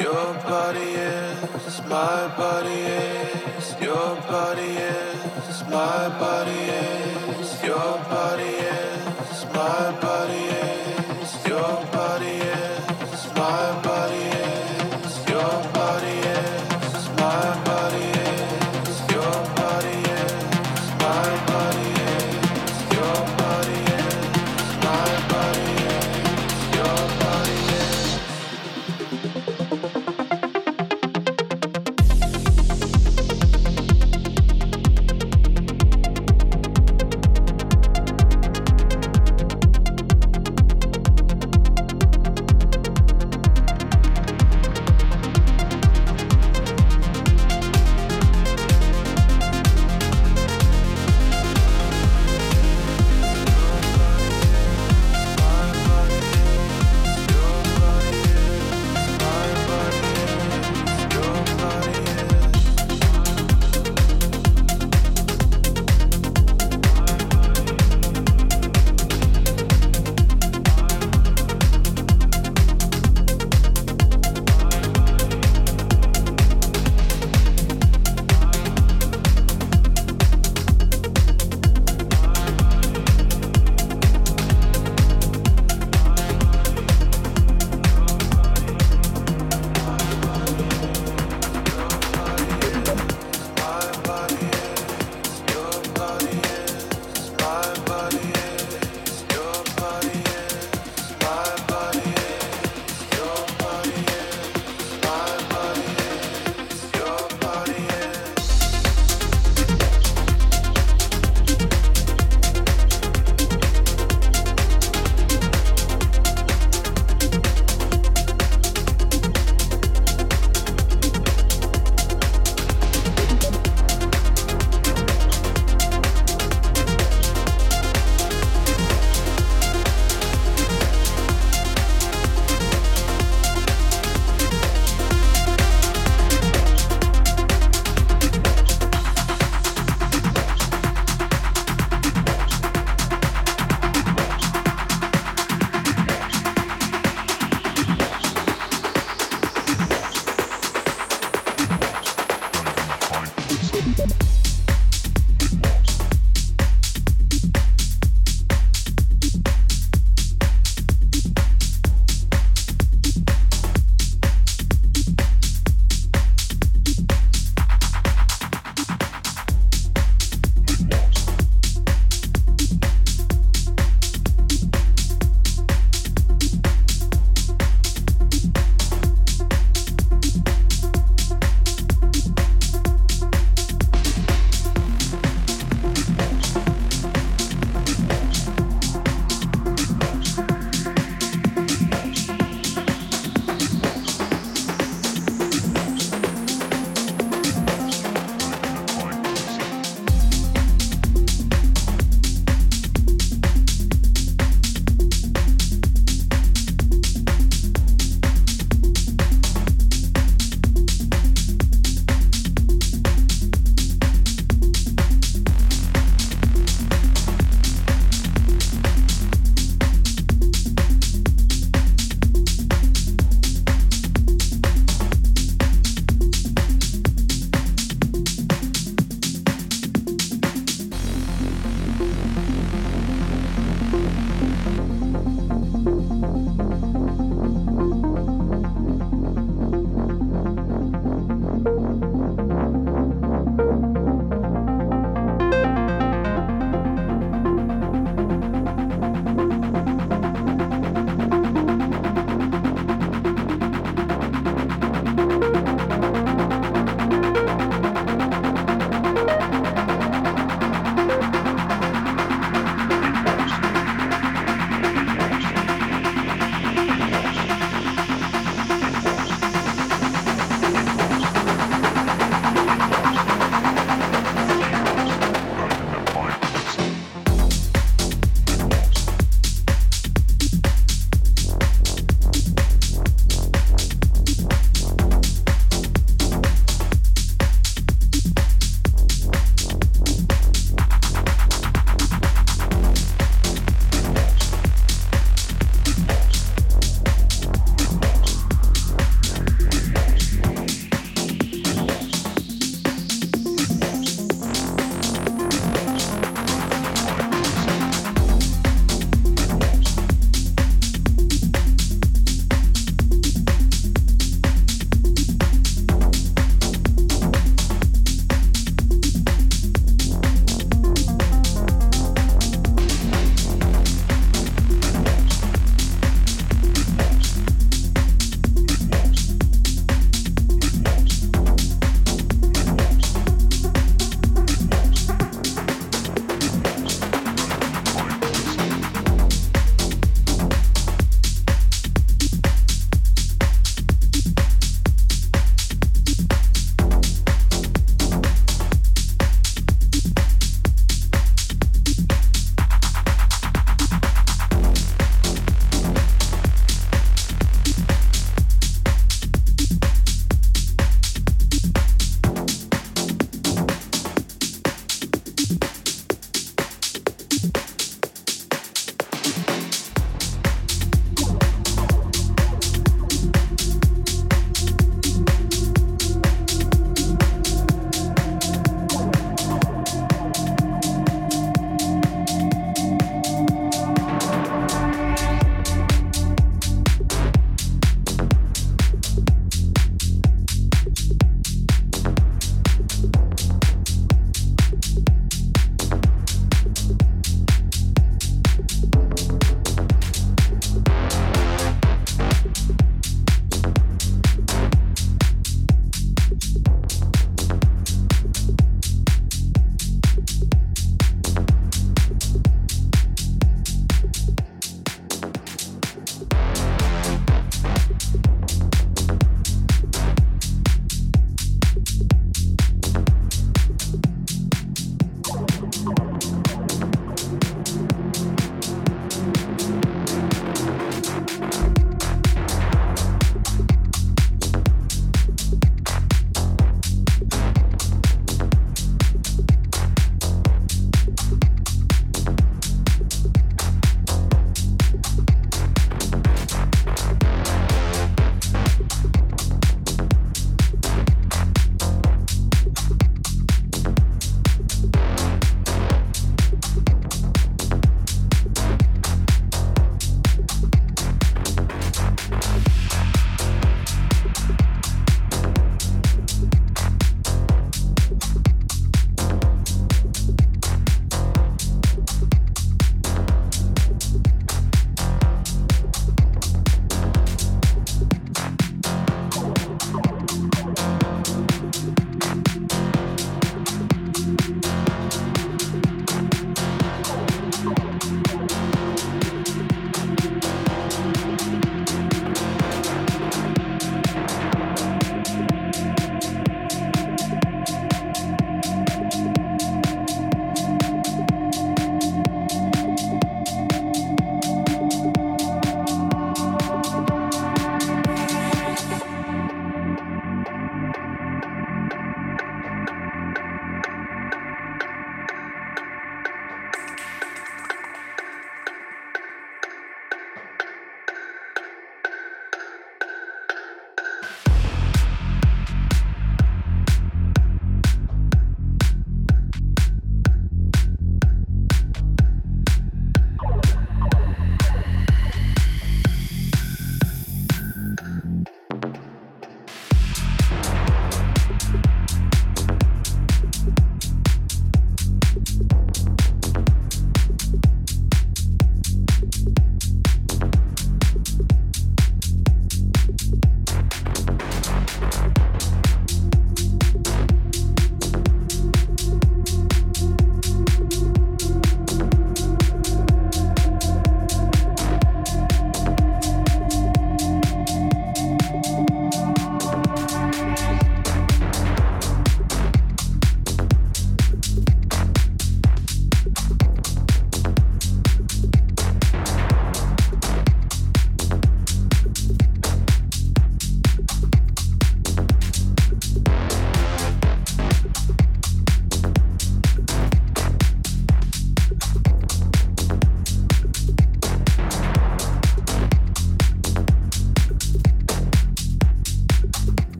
Your body is, my body is, your body is, my body is, your body is, my body.